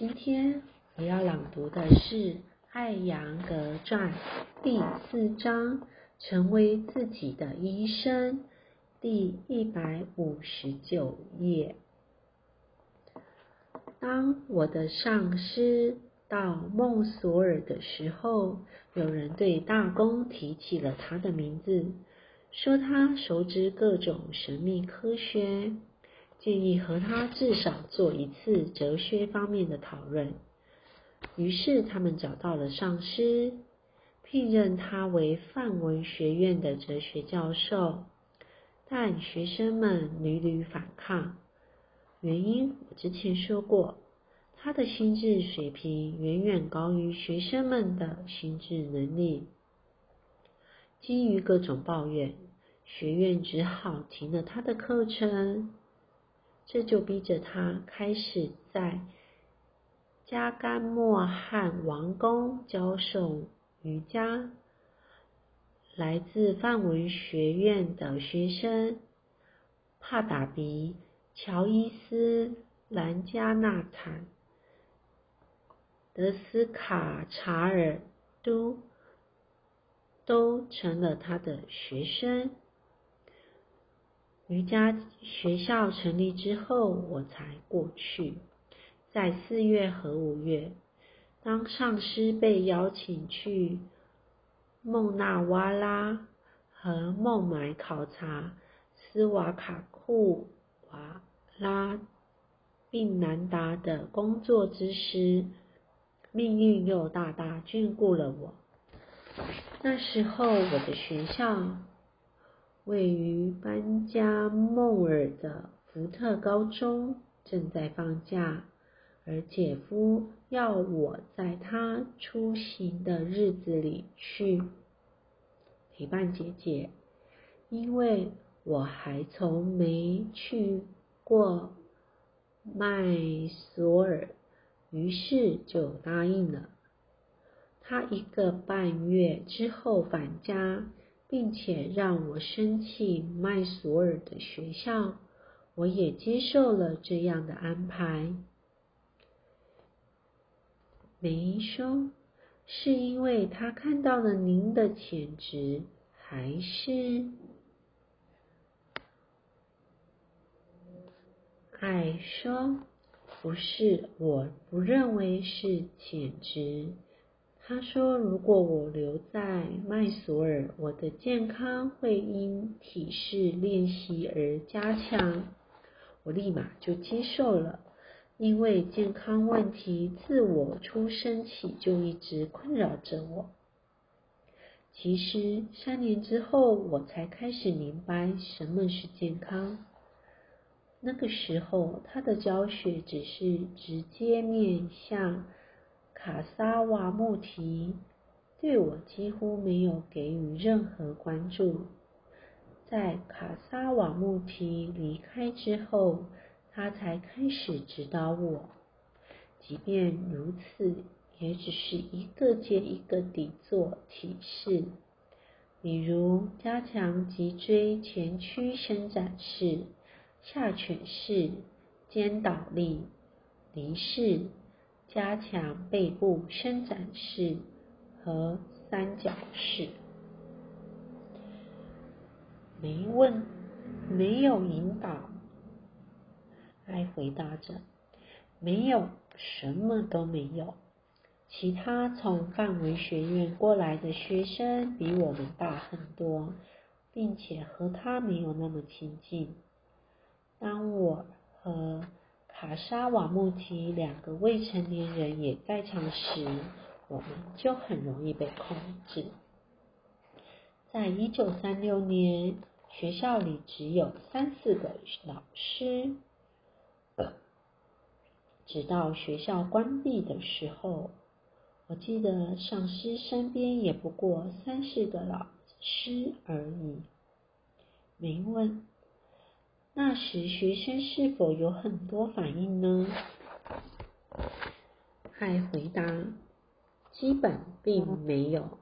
今天我要朗读的是《艾扬格传》第四章“成为自己的医生”第一百五十九页。当我的上司到孟索尔的时候，有人对大公提起了他的名字，说他熟知各种神秘科学。建议和他至少做一次哲学方面的讨论。于是他们找到了上师，聘任他为范文学院的哲学教授。但学生们屡屡反抗，原因我之前说过，他的心智水平远远高于学生们的心智能力。基于各种抱怨，学院只好停了他的课程。这就逼着他开始在加甘莫汉王宫教授瑜伽。来自范文学院的学生帕达比、乔伊斯、兰加纳坦、德斯卡查尔都都成了他的学生。瑜伽学校成立之后，我才过去。在四月和五月，当上师被邀请去孟纳瓦拉和孟买考察斯瓦卡库瓦拉并南达的工作之时，命运又大大眷顾了我。那时候，我的学校。位于班加孟尔的福特高中正在放假，而姐夫要我在他出行的日子里去陪伴姐姐，因为我还从没去过麦索尔，于是就答应了。他一个半月之后返家。并且让我申请麦索尔的学校，我也接受了这样的安排。梅说：“是因为他看到了您的潜质，还是？”爱说：“不是，我不认为是潜质。”他说：“如果我留在麦索尔，我的健康会因体式练习而加强。”我立马就接受了，因为健康问题自我出生起就一直困扰着我。其实三年之后，我才开始明白什么是健康。那个时候，他的教学只是直接面向。卡萨瓦穆提对我几乎没有给予任何关注。在卡萨瓦穆提离开之后，他才开始指导我。即便如此，也只是一个接一个底座体式，比如加强脊椎前屈伸展式、下犬式、肩倒立、离式。加强背部伸展式和三角式。没问，没有引导。爱回答着：“没有，什么都没有。”其他从范文学院过来的学生比我们大很多，并且和他没有那么亲近。当我和卡沙瓦穆提两个未成年人也在场时，我们就很容易被控制。在一九三六年，学校里只有三四个老师，直到学校关闭的时候，我记得上师身边也不过三四个老师而已。没问。那时学生是否有很多反应呢？爱回答：基本并没有。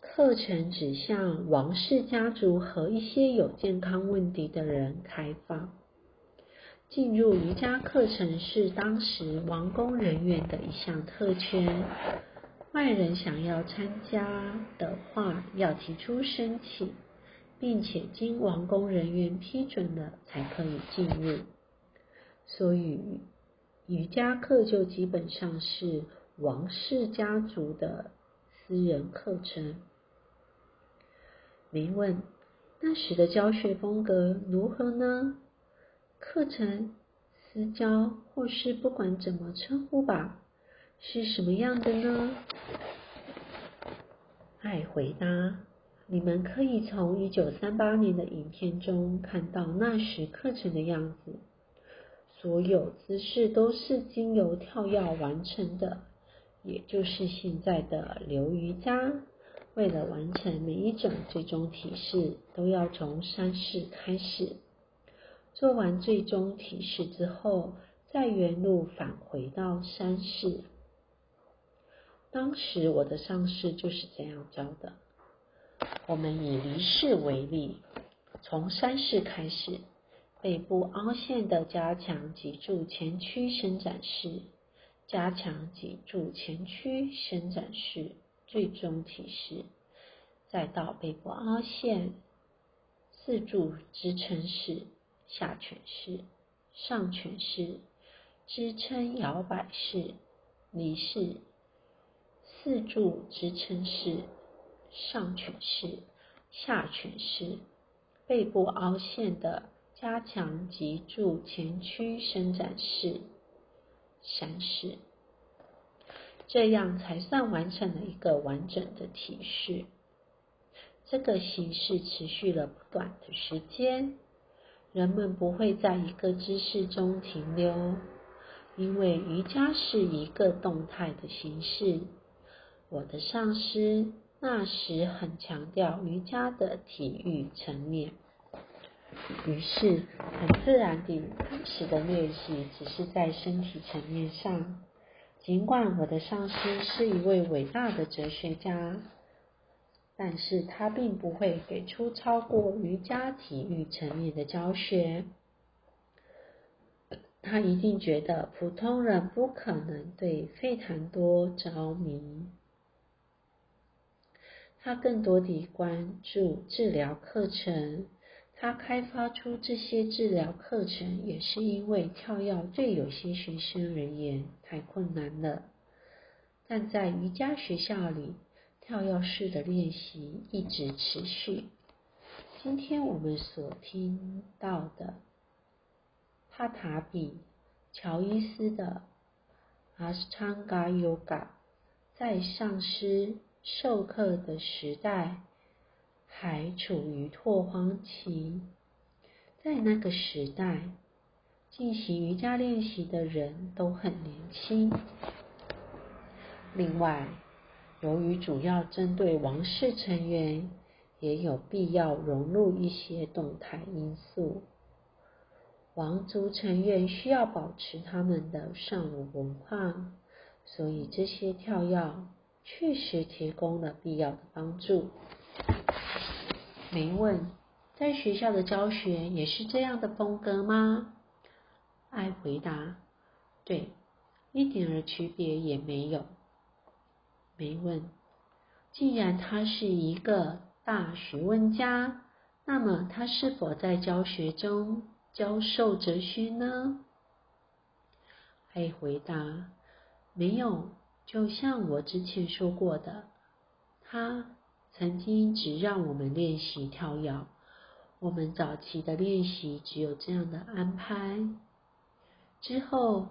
课程只向王室家族和一些有健康问题的人开放。进入瑜伽课程是当时王宫人员的一项特权，外人想要参加的话，要提出申请，并且经王宫人员批准了才可以进入。所以瑜伽课就基本上是王室家族的私人课程。没问，那时的教学风格如何呢？课程、私教，或是不管怎么称呼吧，是什么样的呢？爱回答：你们可以从一九三八年的影片中看到那时课程的样子。所有姿势都是经由跳跃完成的，也就是现在的流瑜伽。为了完成每一种最终体式，都要从山式开始。做完最终体式之后，再原路返回到山式。当时我的上司就是这样教的。我们以离式为例，从山式开始，背部凹陷的加强脊柱前屈伸展式，加强脊柱前屈伸展式，最终体式，再到背部凹陷四柱支撑式。下犬式、上犬式、支撑摇摆式、离式、四柱支撑式、上犬式、下犬式、背部凹陷的加强脊柱前屈伸展式、山式，这样才算完成了一个完整的体式。这个形式持续了不短的时间。人们不会在一个姿势中停留，因为瑜伽是一个动态的形式。我的上司那时很强调瑜伽的体育层面，于是很自然地开始的练习只是在身体层面上。尽管我的上司是一位伟大的哲学家。但是他并不会给出超过瑜伽体育层面的教学，他一定觉得普通人不可能对费坦多着迷。他更多地关注治疗课程，他开发出这些治疗课程也是因为跳跃对有些学生而言太困难了，但在瑜伽学校里。跳跃式的练习一直持续。今天我们所听到的帕塔比乔伊斯的阿斯汤加 Yoga，在上师授课的时代还处于拓荒期。在那个时代，进行瑜伽练习的人都很年轻。另外，由于主要针对王室成员，也有必要融入一些动态因素。王族成员需要保持他们的尚武文化，所以这些跳跃确实提供了必要的帮助。没问，在学校的教学也是这样的风格吗？爱回答：对，一点儿区别也没有。没问，既然他是一个大学问家，那么他是否在教学中教授哲学呢？可以回答，没有。就像我之前说过的，他曾经只让我们练习跳跃。我们早期的练习只有这样的安排，之后。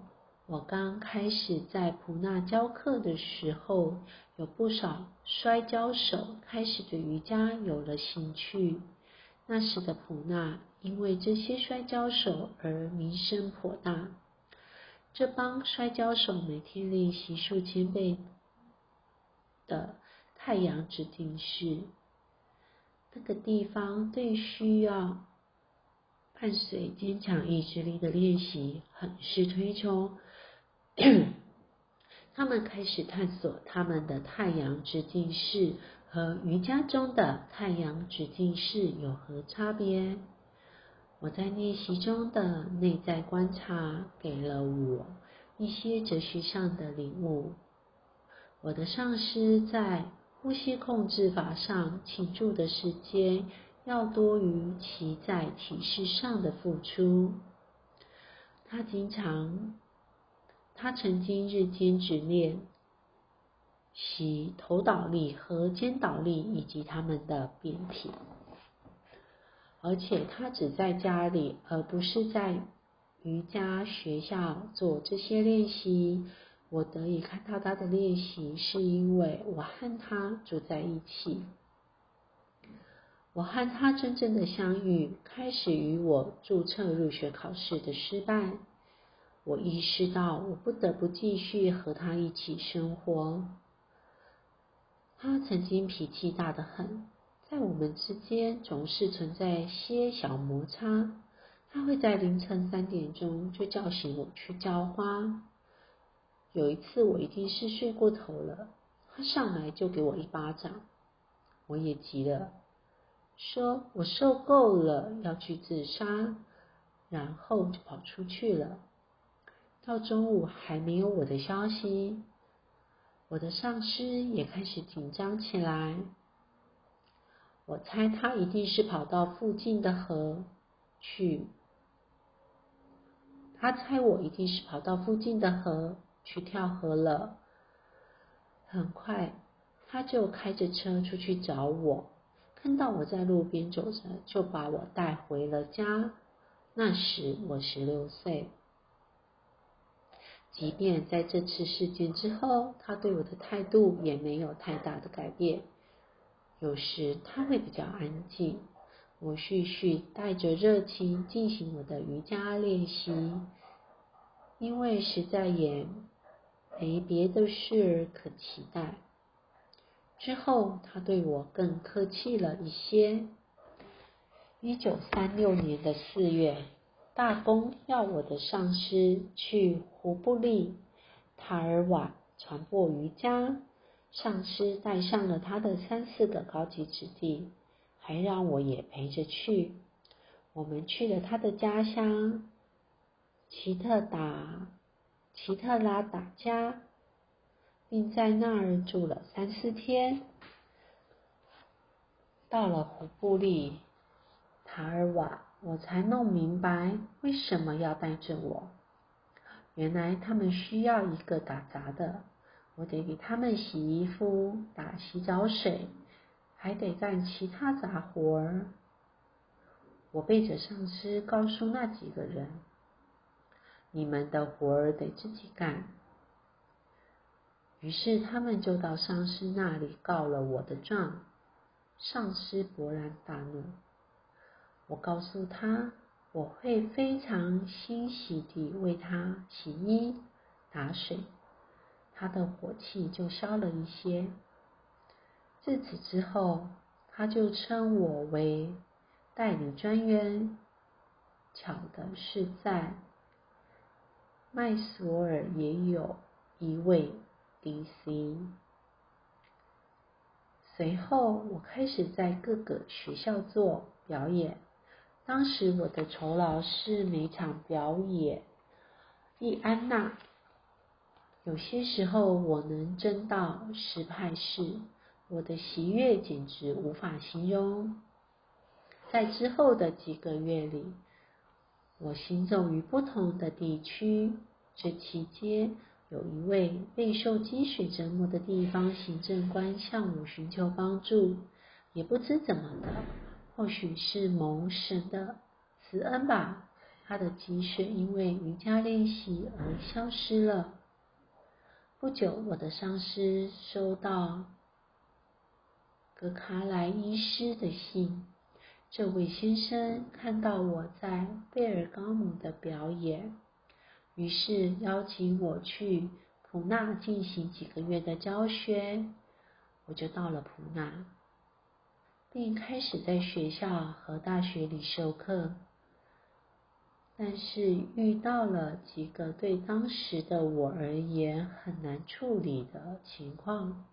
我刚开始在普纳教课的时候，有不少摔跤手开始对瑜伽有了兴趣。那时的普纳因为这些摔跤手而名声颇大。这帮摔跤手每天练习数千倍的太阳指定式。那个地方对需要伴随坚强意志力的练习很是推崇。他们开始探索他们的太阳直径式和瑜伽中的太阳直径式有何差别。我在练习中的内在观察给了我一些哲学上的领悟。我的上司在呼吸控制法上倾注的时间要多于其在体式上的付出。他经常，他曾经日间只练习头倒立和肩倒立以及他们的变体。而且他只在家里，而不是在瑜伽学校做这些练习。我得以看到他的练习，是因为我和他住在一起。我和他真正的相遇，开始于我注册入学考试的失败。我意识到我不得不继续和他一起生活。他曾经脾气大得很。在我们之间总是存在些小摩擦。他会在凌晨三点钟就叫醒我去浇花。有一次我一定是睡过头了，他上来就给我一巴掌。我也急了，说我受够了，要去自杀，然后就跑出去了。到中午还没有我的消息，我的上司也开始紧张起来。我猜他一定是跑到附近的河去。他猜我一定是跑到附近的河去跳河了。很快，他就开着车出去找我，看到我在路边走着，就把我带回了家。那时我十六岁。即便在这次事件之后，他对我的态度也没有太大的改变。有时他会比较安静，我继续带着热情进行我的瑜伽练习，因为实在也没别的事可期待。之后他对我更客气了一些。一九三六年的四月，大公要我的上司去胡布利塔尔瓦传播瑜伽。上师带上了他的三四个高级子弟，还让我也陪着去。我们去了他的家乡奇特达奇特拉达家，并在那儿住了三四天。到了胡布利塔尔瓦，我才弄明白为什么要带着我。原来他们需要一个打杂的。我得给他们洗衣服、打洗澡水，还得干其他杂活儿。我背着上司告诉那几个人：“你们的活儿得自己干。”于是他们就到上司那里告了我的状。上司勃然大怒。我告诉他，我会非常欣喜地为他洗衣、打水。他的火气就消了一些。自此之后，他就称我为代理专员。巧的是，在麦索尔也有一位 D.C。随后，我开始在各个学校做表演。当时我的酬劳是每场表演一安娜。有些时候我能挣到十派士，我的喜悦简直无法形容。在之后的几个月里，我行走于不同的地区。这期间，有一位备受积水折磨的地方行政官向我寻求帮助，也不知怎么的，或许是蒙神的慈恩吧，他的积水因为瑜伽练习而消失了。不久，我的上司收到格卡莱医师的信。这位先生看到我在贝尔高姆的表演，于是邀请我去普纳进行几个月的教学。我就到了普纳，并开始在学校和大学里授课。但是遇到了几个对当时的我而言很难处理的情况。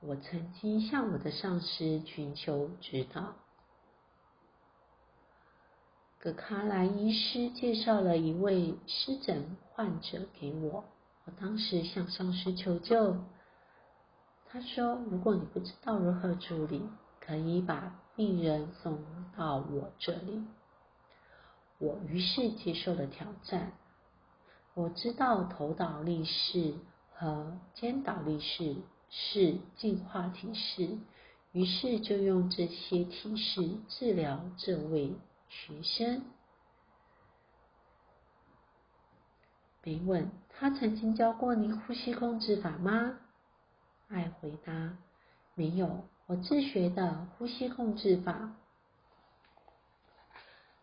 我曾经向我的上司寻求指导，葛卡莱医师介绍了一位湿疹患者给我，我当时向上司求救。他说：“如果你不知道如何处理，可以把病人送到我这里。”我于是接受了挑战。我知道头倒立式和肩倒立式是进化体式，于是就用这些体式治疗这位学生。没问他曾经教过你呼吸控制法吗？爱回答：没有，我自学的呼吸控制法。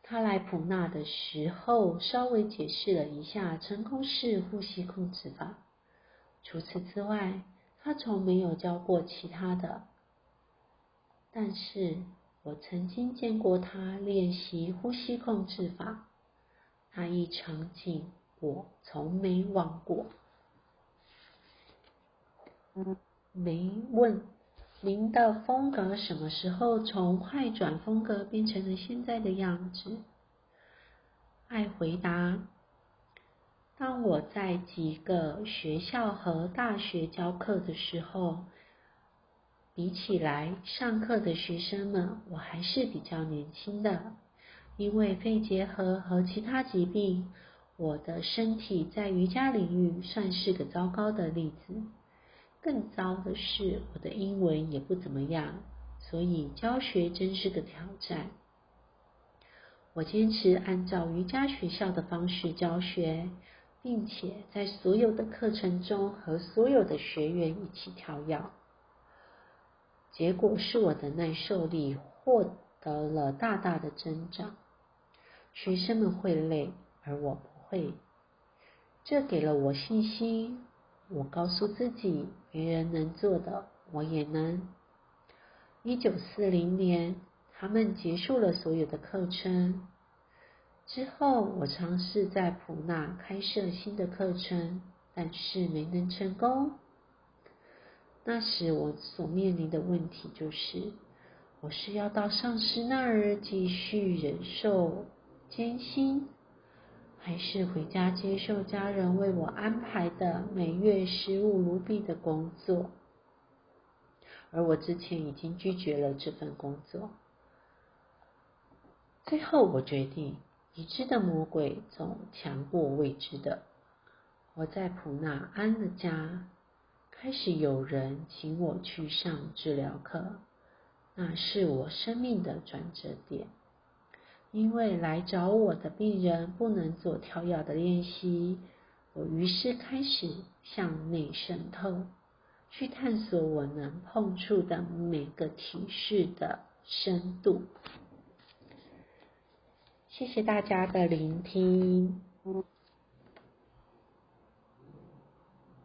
他来普纳的时候，稍微解释了一下成功式呼吸控制法。除此之外，他从没有教过其他的。但是我曾经见过他练习呼吸控制法，那一场景我从没忘过。没问。您的风格什么时候从快转风格变成了现在的样子？爱回答：当我在几个学校和大学教课的时候，比起来上课的学生们，我还是比较年轻的。因为肺结核和其他疾病，我的身体在瑜伽领域算是个糟糕的例子。更糟的是，我的英文也不怎么样，所以教学真是个挑战。我坚持按照瑜伽学校的方式教学，并且在所有的课程中和所有的学员一起跳跃。结果是我的耐受力获得了大大的增长。学生们会累，而我不会，这给了我信心。我告诉自己，别人能做的，我也能。一九四零年，他们结束了所有的课程之后，我尝试在普纳开设新的课程，但是没能成功。那时我所面临的问题就是，我是要到上师那儿继续忍受艰辛。还是回家接受家人为我安排的每月十五卢比的工作，而我之前已经拒绝了这份工作。最后，我决定，已知的魔鬼总强过未知的。我在普纳安了家，开始有人请我去上治疗课，那是我生命的转折点。因为来找我的病人不能做跳跃的练习，我于是开始向内渗透，去探索我能碰触的每个体式的深度。谢谢大家的聆听。